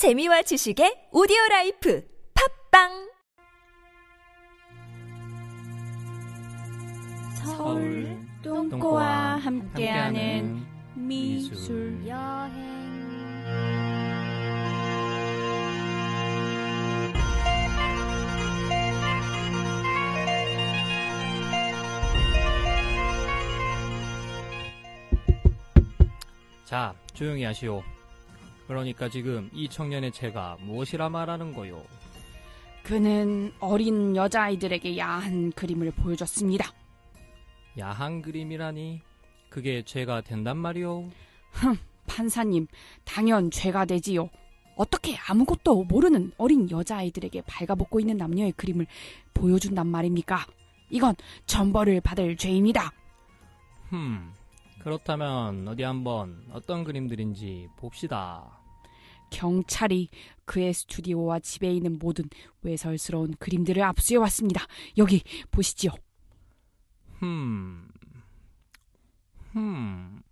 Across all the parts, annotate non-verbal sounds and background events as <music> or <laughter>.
재미와 지식의 오디오 라이프 팝빵 서울 똥꼬와 함께하는 미술 여행 자, 조용히 하시오. 그러니까 지금 이 청년의 죄가 무엇이라 말하는 거요? 그는 어린 여자아이들에게 야한 그림을 보여줬습니다. 야한 그림이라니? 그게 죄가 된단 말이오? 판사님, 당연 죄가 되지요. 어떻게 아무것도 모르는 어린 여자아이들에게 발가벗고 있는 남녀의 그림을 보여준단 말입니까? 이건 전벌을 받을 죄입니다. 흠, 그렇다면 어디 한번 어떤 그림들인지 봅시다. 경찰이 그의 스튜디오와 집에 있는 모든 외설스러운 그림들을 압수해 왔습니다. 여기 보시지요. 흠, 흠.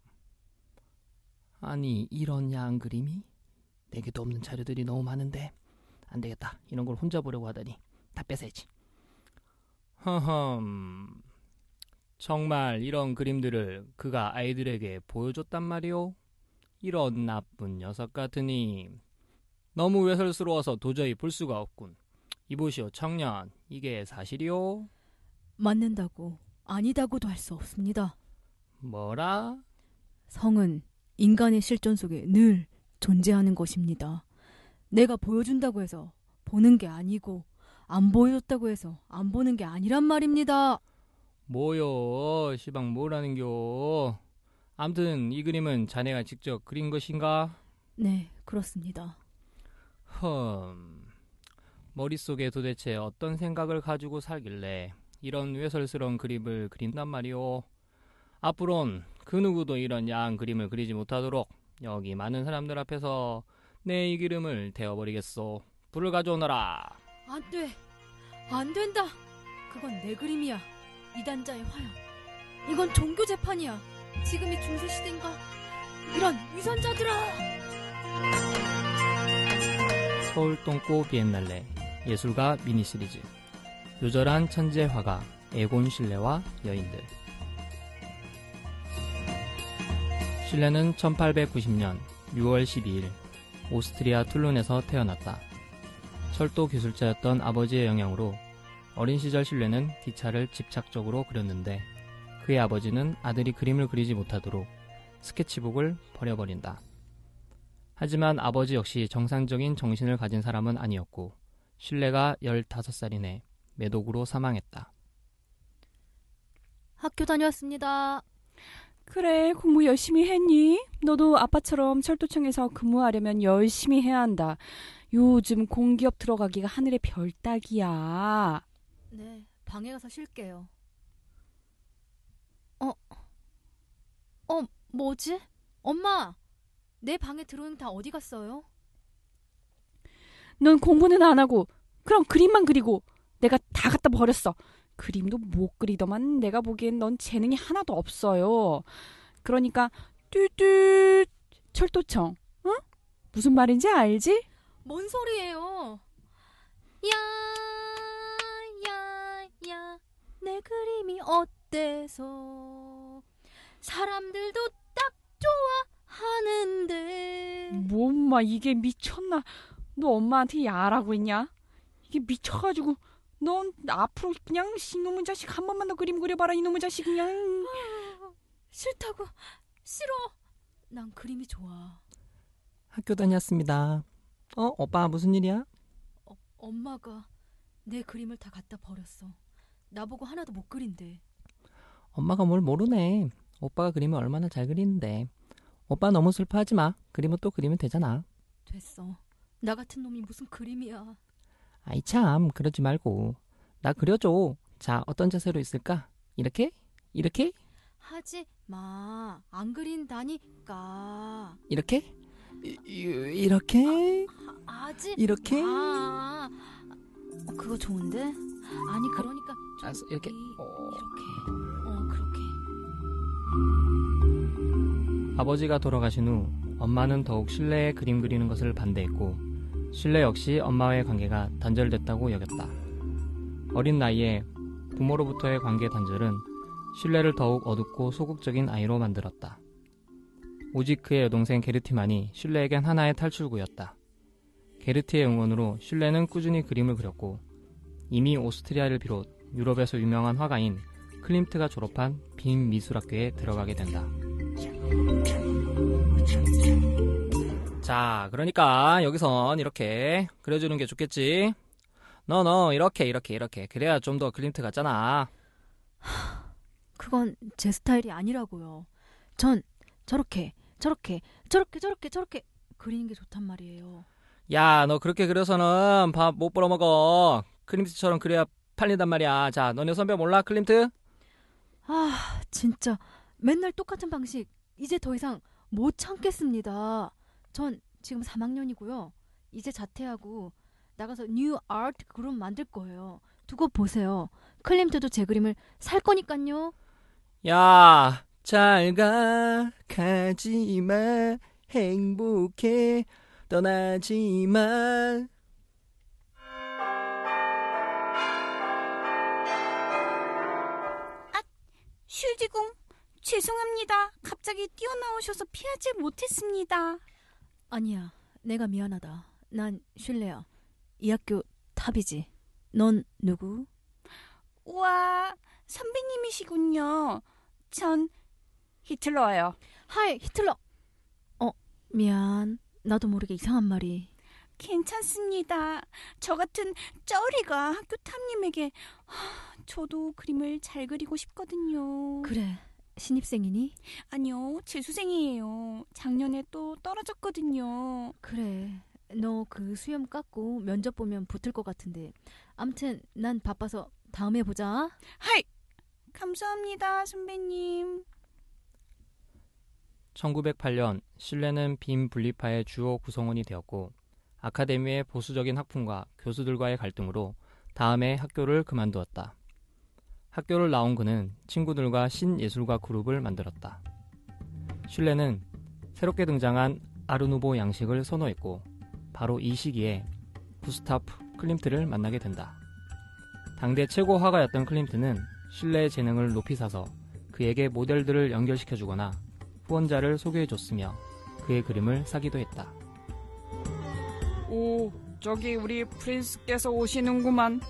아니, 이런 야한 그림이? 내게도 없는 자료들이 너무 많은데. 안 되겠다. 이런 걸 혼자 보려고 하다니. 다 뺏어야지. 허흠. 정말 이런 그림들을 그가 아이들에게 보여줬단 말이오? 이런 나쁜 녀석 같으니. 너무 외설스러워서 도저히 볼 수가 없군. 이보시오, 청년. 이게 사실이오? 맞는다고 아니다고도 할 수 없습니다. 뭐라? 성은 인간의 실존 속에 늘 존재하는 것입니다. 내가 보여준다고 해서 보는 게 아니고 안 보여줬다고 해서 안 보는 게 아니란 말입니다. 뭐요? 시방 뭐라는겨? 암튼 이 그림은 자네가 직접 그린 것인가? 네, 그렇습니다. 흠. 머릿속에 도대체 어떤 생각을 가지고 살길래 이런 외설스러운 그림을 그린단 말이오? 앞으론 그 누구도 이런 야한 그림을 그리지 못하도록 여기 많은 사람들 앞에서 내이 그림을 데워버리겠소. 불을 가져오너라. 안 돼. 안 된다. 그건 내 그림이야. 이단자의 화형. 이건 종교 재판이야. 지금이 중세 시대인가? 이런 위선자들아! 서울 똥꼬 비엔날레 예술가 미니 시리즈 요절한 천재 화가 에곤 실레와 여인들 실레는 1890년 6월 12일 오스트리아 툴룬에서 태어났다. 철도 기술자였던 아버지의 영향으로 어린 시절 실레는 기차를 집착적으로 그렸는데 그의 아버지는 아들이 그림을 그리지 못하도록 스케치북을 버려버린다. 하지만 아버지 역시 정상적인 정신을 가진 사람은 아니었고 신뢰가 15살이내 매독으로 사망했다. 학교 다녀왔습니다. 그래, 공부 열심히 했니? 너도 아빠처럼 철도청에서 근무하려면 열심히 해야 한다. 요즘 공기업 들어가기가 하늘의 별 따기야. 네, 방에 가서 쉴게요. 어, 어, 뭐지? 엄마, 내 방에 들어오는 다 어디 갔어요? 넌 공부는 안 하고 그럼 그림만 그리고 내가 다 갖다 버렸어. 그림도 못 그리더만 내가 보기엔 넌 재능이 하나도 없어요. 그러니까 뚜뚜 철도청. 응? 무슨 말인지 알지? 뭔 소리예요? 야, 야, 야, 내 그림이 어때 서? 사람들도 딱 좋아하는데. 뭐 엄마 이게 미쳤나? 너 엄마한테 야라고 했냐? 이게 미쳐가지고 넌 앞으로 그냥 이놈의 자식 한 번만 더 그림 그려봐라 이놈의 자식 그냥 싫다고, 싫어. 난 그림이 좋아. 학교 다녔습니다. 어, 오빠 무슨 일이야? 어, 엄마가 내 그림을 다 갖다 버렸어. 나보고 하나도 못 그린대. 엄마가 뭘 모르네. 오빠가 그림을 얼마나 잘 그리는데. 오빠 너무 슬퍼하지 마. 그림은 또 그리면 되잖아. 됐어. 나 같은 놈이 무슨 그림이야. 아이 참, 그러지 말고. 나 그려줘. 자, 어떤 자세로 있을까? 이렇게? 이렇게? 하지 마. 안 그린다니까. 이렇게? 이, 이- 이렇게? 하, 하지 이렇게? 마. 어, 그거 좋은데? 아니 그러니까 알았어, 이렇게. 저기, 어. 이렇게. 어 그렇게. 아버지가 돌아가신 후 엄마는 더욱 실내에 그림 그리는 것을 반대했고 신뢰 역시 엄마와의 관계가 단절됐다고 여겼다. 어린 나이에 부모로부터의 관계 단절은 신뢰를 더욱 어둡고 소극적인 아이로 만들었다. 오직 그의 여동생 게르티만이 신뢰에겐 하나의 탈출구였다. 게르티의 응원으로 신뢰는 꾸준히 그림을 그렸고 이미 오스트리아를 비롯 유럽에서 유명한 화가인 클림트가 졸업한 빈 미술학교에 들어가게 된다. 자, 그러니까 여기선 이렇게 그려주는 게 좋겠지. 너, 너, 이렇게, 이렇게, 이렇게. 그래야 좀 더 클림트 같잖아. 그건 제 스타일이 아니라고요. 전 저렇게 저렇게 저렇게 저렇게 저렇게 그리는 게 좋단 말이에요. 야, 너 그렇게 그려서는 밥 못 벌어먹어. 클림트처럼 그려야 팔린단 말이야. 자, 너네 선배 몰라, 클림트? 아, 진짜 맨날 똑같은 방식. 이제 더 이상 못 참겠습니다. 전 지금 3학년이고요. 이제 자퇴하고 나가서 new art group 만들 거예요. 두고 보세요. 클림트도 제 그림을 살 거니깐요. 야, 잘 가, 가지 마, 행복해, 떠나지 마. 슈지궁 죄송합니다. 갑자기 뛰어나오셔서 피하지 못했습니다. 아니야, 내가 미안하다. 난 쉴레야. 이 학교 top이지. 넌 누구? 우와 선배님이시군요. 전 히틀러예요. hi, 히틀러. 어, 미안. 나도 모르게 이상한 말이. 괜찮습니다. 저 같은 쩌리가 학교 top님에게 하, 저도 그림을 잘 그리고 싶거든요. 그래, 신입생이니? 아니요, 재수생이에요. 작년에 또 떨어졌거든요. 그래. 너 그 수염 깎고 면접 보면 붙을 것 같은데. 암튼 난 바빠서 다음에 보자. 하이! 감사합니다, 선배님. 1908년 신뢰는 빈 분리파의 주요 구성원이 되었고 아카데미의 보수적인 학풍과 교수들과의 갈등으로 다음해 학교를 그만두었다. 학교를 나온 그는 친구들과 신예술가 그룹을 만들었다. 슐레는 새롭게 등장한 아르누보 양식을 선호했고 바로 이 시기에 구스타프 클림트를 만나게 된다. 당대 최고 화가였던 클림트는 슐레의 재능을 높이 사서 그에게 모델들을 연결시켜주거나 후원자를 소개해줬으며 그의 그림을 사기도 했다. 오, 저기 우리 프린스께서 오시는구만.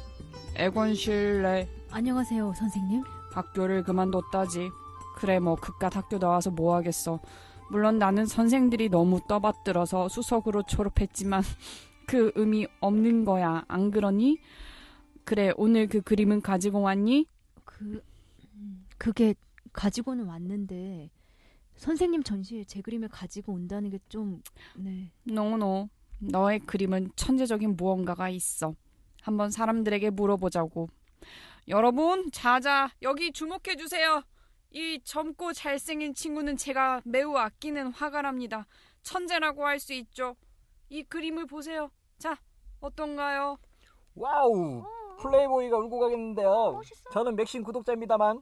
에곤 실레 안녕하세요, 선생님. 학교를 그만뒀다지. 그래 뭐 그깟 학교 나와서 뭐 하겠어. 물론 나는 선생들이 너무 떠받들어서 수석으로 졸업했지만 <laughs> 그 의미 없는 거야. 안 그러니? 그래 오늘 그 그림은 가지고 왔니? 그 음, 그게 가지고는 왔는데 선생님 전시에 제 그림을 가지고 온다는 게 좀 네. 노노. 너의 그림은 천재적인 무언가가 있어. 한번 사람들에게 물어보자고. 여러분, 자자, 여기 주목해 주세요. 이 젊고 잘생긴 친구는 제가 매우 아끼는 화가랍니다. 천재라고 할 수 있죠. 이 그림을 보세요. 자, 어떤가요? wow! 플레이보이가 울고 가겠는데요. 저는 맥심 구독자입니다만.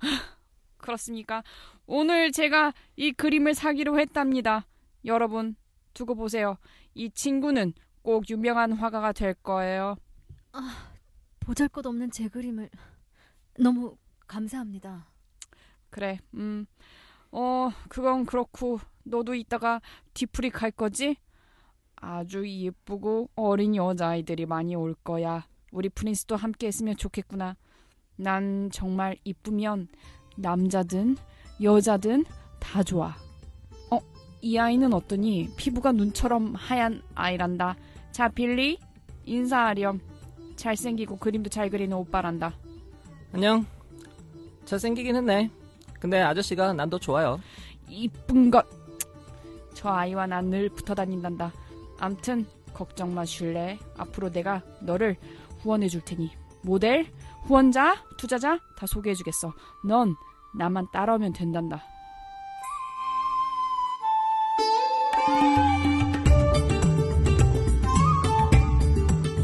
<laughs> 그렇습니까? 오늘 제가 이 그림을 사기로 했답니다. 여러분, 두고 보세요. 이 친구는 꼭 유명한 화가가 될 거예요. 보잘것없는 제 그림을 너무 감사합니다. 그래, 음, 어, 그건 그렇고, 너도 이따가 뒤풀이 갈 거지? 아주 예쁘고 어린 여자아이들이 많이 올 거야. 우리 프린스도 함께 했으면 좋겠구나. 난 정말 이쁘면 남자든 여자든 다 좋아. 어, 이 아이는 어떠니? 피부가 눈처럼 하얀 아이란다. 자, 빌리, 인사하렴. 잘생기고 그림도 잘 그리는 오빠란다. 안녕. 잘생기긴 했네. 근데 아저씨가 난 더 좋아요. 이쁜 것. 저 아이와 난 늘 붙어 다닌단다. 암튼 걱정 마 슐레. 앞으로 내가 너를 후원해 줄 테니 모델, 후원자, 투자자 다 소개해 주겠어. 넌 나만 따라오면 된단다.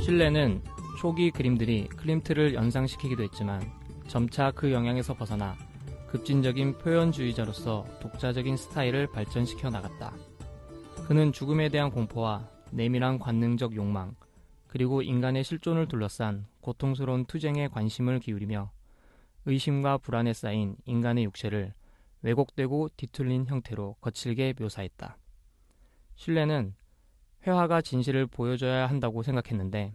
실내는 초기 그림들이 클림트를 연상시키기도 했지만 점차 그 영향에서 벗어나 급진적인 표현주의자로서 독자적인 스타일을 발전시켜 나갔다. 그는 죽음에 대한 공포와 내밀한 관능적 욕망, 그리고 인간의 실존을 둘러싼 고통스러운 투쟁에 관심을 기울이며 의심과 불안에 쌓인 인간의 육체를 왜곡되고 뒤틀린 형태로 거칠게 묘사했다. 신뢰는 회화가 진실을 보여줘야 한다고 생각했는데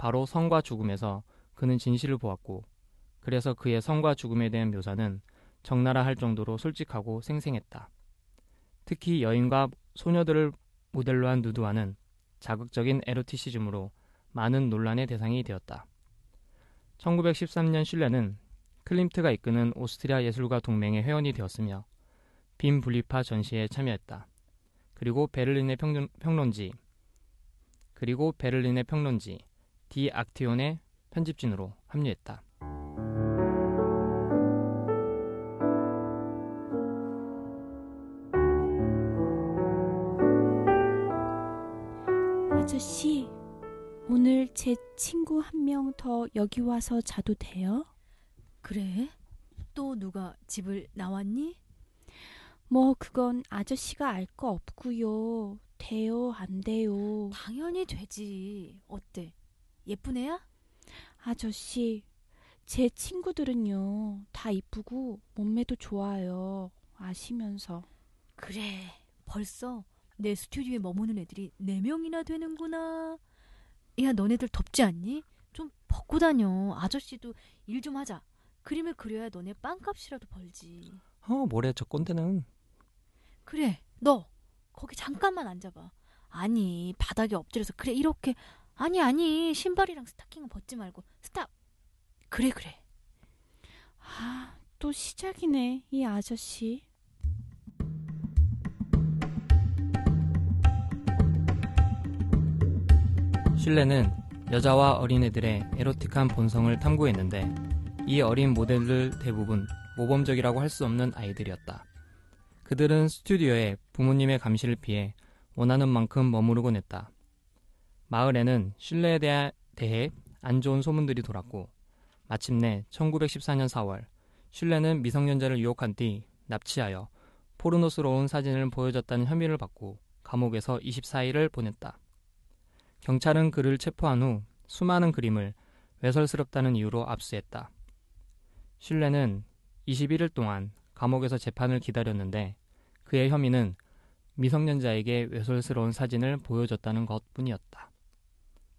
바로 성과 죽음에서 그는 진실을 보았고 그래서 그의 성과 죽음에 대한 묘사는 적나라 할 정도로 솔직하고 생생했다. 특히 여인과 소녀들을 모델로 한 누드화는 자극적인 에로티시즘으로 많은 논란의 대상이 되었다. 1913년 슐레는 클림트가 이끄는 오스트리아 예술가 동맹의 회원이 되었으며 빈 분리파 전시에 참여했다. 그리고 베를린의 평론, 평론지 그리고 베를린의 평론지 디 악티온의 편집진으로 합류했다. 아저씨, 오늘 제 친구 한 명 더 여기 와서 자도 돼요? 그래? 또 누가 집을 나왔니? 뭐 그건 아저씨가 알 거 없고요. 돼요, 안 돼요. 당연히 되지. 어때? 예쁜 애야? 아저씨, 제 친구들은요. 다 이쁘고 몸매도 좋아요. 아시면서. 그래. 벌써 내 스튜디오에 머무는 애들이 네명이나 되는구나. 야, 너네들 덥지 않니? 좀 벗고 다녀. 아저씨도 일 좀 하자. 그림을 그려야 너네 빵값이라도 벌지. 어, 뭐래 저 꼰대는. 그래, 너 거기 잠깐만 앉아봐. 아니, 바닥에 엎드려서 그래 이렇게 아니 아니 신발이랑 스타킹은 벗지 말고 스탑. 그래 그래. 아, 또 시작이네, 이 아저씨. 실레는 여자와 어린애들의 에로틱한 본성을 탐구했는데 이 어린 모델들 대부분 모범적이라고 할 수 없는 아이들이었다. 그들은 스튜디오에 부모님의 감시를 피해 원하는 만큼 머무르곤 했다. 마을에는 대하- 대해 안 좋은 소문들이 돌았고 마침내 1914년 4월 실내는 미성년자를 유혹한 뒤 납치하여 포르노스러운 사진을 보여줬다는 혐의를 받고 감옥에서 24일을 보냈다. 경찰은 그를 체포한 후 수많은 그림을 외설스럽다는 이유로 압수했다. 슐레는 21일 동안 감옥에서 재판을 기다렸는데 그의 혐의는 미성년자에게 외설스러운 사진을 보여줬다는 것 뿐이었다.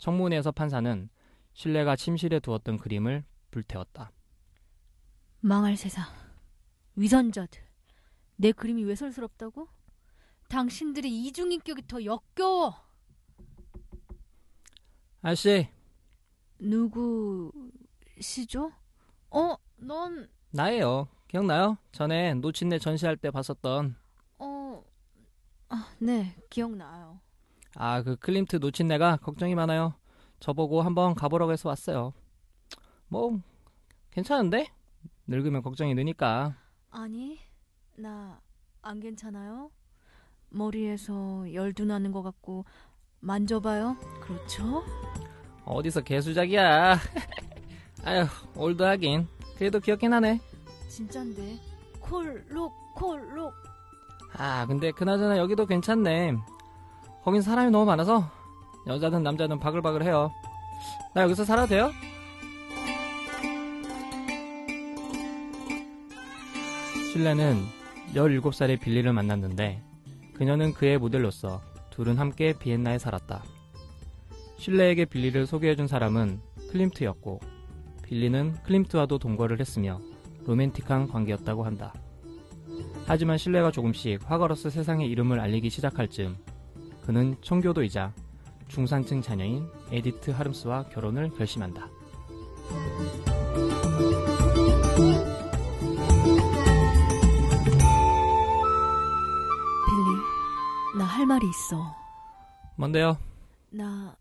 청문회에서 판사는 신뢰가 침실에 두었던 그림을 불태웠다. 망할 세상. 위선자들. 내 그림이 외설스럽다고? 당신들의 이중인격이 더 역겨워. 아저씨, 누구시죠? 어, 넌 나예요. 기억나요? 전에 노친네 전시할 때 봤었던 어, 아, 네, 기억나요. 아, 그 클림트 노친네가 걱정이 많아요. 저보고 한번 가보라고 해서 왔어요. 뭐 괜찮은데? 늙으면 걱정이 느니까. 아니, 나 안 괜찮아요? 머리에서 열도 나는 것 같고 만져봐요. 그렇죠? 어디서 개수작이야. <laughs> 아휴, 올드하긴. 그래도 귀엽긴 하네. 진짠데. 콜록 콜록. 아, 근데 그나저나 여기도 괜찮네. 거긴 사람이 너무 많아서 여자든 남자든 바글바글 해요. 나 여기서 살아도 돼요? 쉴레는 17살의 빌리를 만났는데 그녀는 그의 모델로서 둘은 함께 비엔나에 살았다. 쉴레에게 빌리를 소개해준 사람은 클림트였고 빌리는 클림트와도 동거를 했으며 로맨틱한 관계였다고 한다. 하지만 쉴레가 조금씩 화가로서 세상에 이름을 알리기 시작할 즈음 그는 청교도이자 중산층 자녀인 에디트 하름스와 결혼을 결심한다. 빌리, 나 할 말이 있어. 뭔데요? 나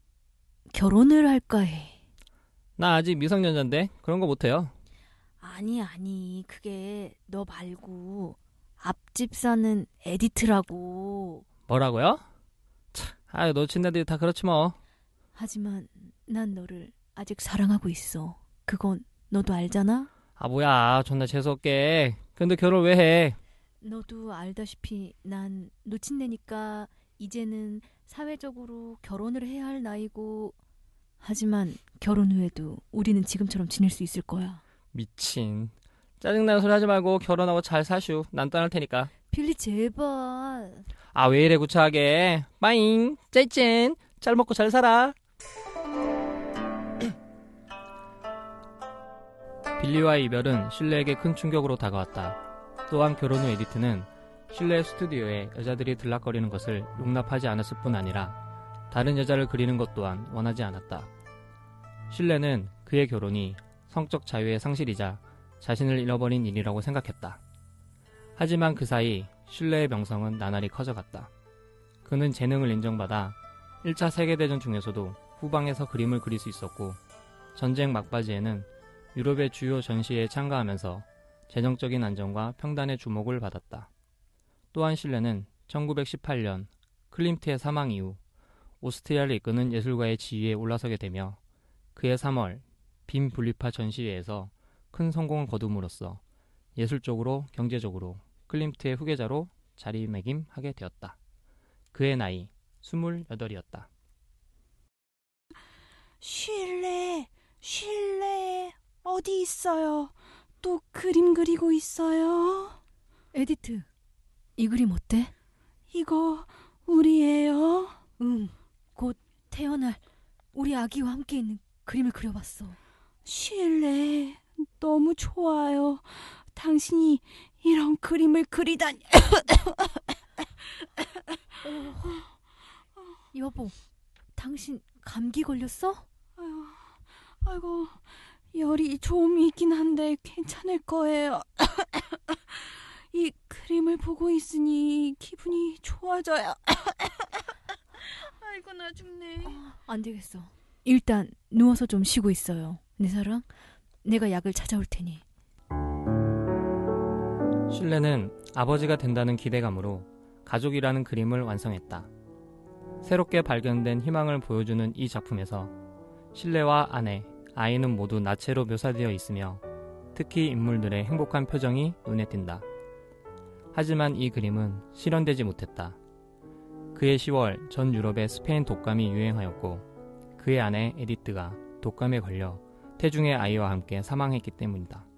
결혼을 할까 해. 나 아직 미성년자인데 그런 거 못해요. 아니, 아니. 그게 너 말고 앞집 사는 에디트라고. 뭐라고요? 참, 아유 너 친애들이 다 그렇지 뭐. 하지만 난 너를 아직 사랑하고 있어. 그건 너도 알잖아? 아 뭐야 존나 재수없게. 근데 결혼 왜 해? 너도 알다시피 난 놓친내니까 이제는 사회적으로 결혼을 해야 할 나이고 하지만 결혼 후에도 우리는 지금처럼 지낼 수 있을 거야. 미친. 짜증나는 소리 하지 말고 결혼하고 잘 사슈. 난 떠날 테니까. 빌리 제발. 아, 왜 이래 구차하게. 빠잉. 짜이찐. 잘 먹고 잘 살아. 빌리와의 이별은 실내에게 큰 충격으로 다가왔다. 또한 결혼 후 에디트는 실내 스튜디오에 여자들이 들락거리는 것을 용납하지 않았을 뿐 아니라 다른 여자를 그리는 것 또한 원하지 않았다. 실내는 그의 결혼이 성적 자유의 상실이자 자신을 잃어버린 일이라고 생각했다. 하지만 그 사이 신뢰의 명성은 나날이 커져갔다. 그는 재능을 인정받아 1차 세계대전 중에서도 후방에서 그림을 그릴 수 있었고 전쟁 막바지에는 유럽의 주요 전시회에 참가하면서 재정적인 안정과 평단의 주목을 받았다. 또한 실레는 1918년 클림트의 사망 이후 오스트리아를 이끄는 예술가의 지위에 올라서게 되며 그의 3월 빔 분리파 전시회에서 큰 성공을 거둠으로써 예술적으로 경제적으로 클림트의 후계자로 자리매김하게 되었다. 그의 나이 28이었다. 쉴레, 쉴레, 어디 있어요? 또 그림 그리고 있어요? 에디트, 이 그림 어때? 이거 우리예요? 응, 곧 태어날 우리 아기와 함께 있는 그림을 그려봤어. 쉴레, 너무 좋아요. 당신이 이런 그림을 그리다니. 여보, 당신 감기 걸렸어? 아유, 아이고, 열이 좀 있긴 한데 괜찮을 거예요. <coughs> 이 그림을 보고 있으니 기분이 좋아져요. <coughs> 아이고, 나 죽네. 안 되겠어. 일단 누워서 좀 쉬고 있어요. 내 사랑, 내가 약을 찾아올 테니. 실레는 아버지가 된다는 기대감으로 가족이라는 그림을 완성했다. 새롭게 발견된 희망을 보여주는 이 작품에서 실레와 아내, 아이는 모두 나체로 묘사되어 있으며 특히 인물들의 행복한 표정이 눈에 띈다. 하지만 이 그림은 실현되지 못했다. 그해 10월 전 유럽에 스페인 독감이 유행하였고 그의 아내 에디트가 독감에 걸려 태중의 아이와 함께 사망했기 때문이다.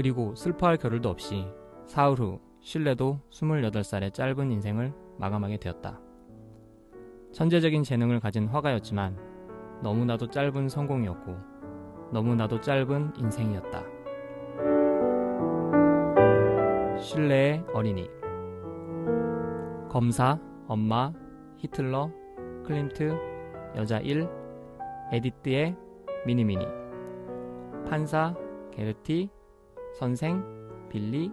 그리고 슬퍼할 겨를도 없이 사흘 후 실레도 28살의 짧은 인생을 마감하게 되었다. 천재적인 재능을 가진 화가였지만 너무나도 짧은 성공이었고 너무나도 짧은 인생이었다. 실내의 어린이 검사, 엄마, 히틀러, 클림트, 여자 1, 에디트의 미니미니 판사, 게르티, 선생, 빌리,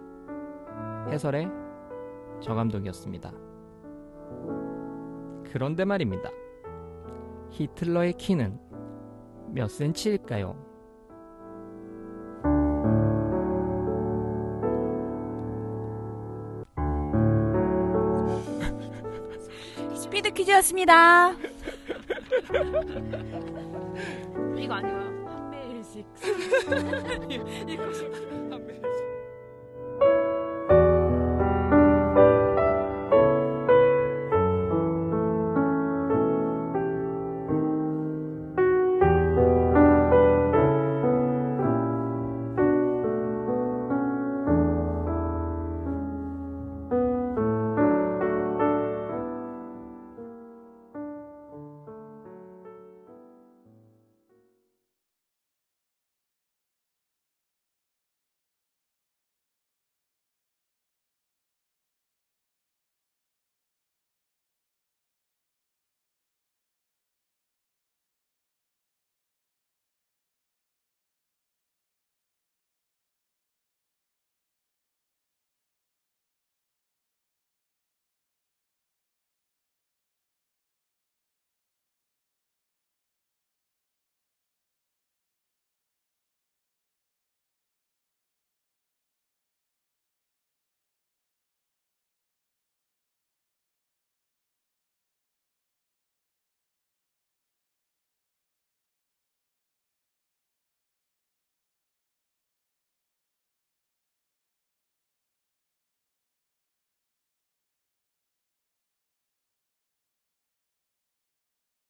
해설의 저 감독이었습니다. 그런데 말입니다. 히틀러의 키는 몇 센치일까요? 스피드 퀴즈였습니다. 이거 아니고요. 한 매일식. <laughs>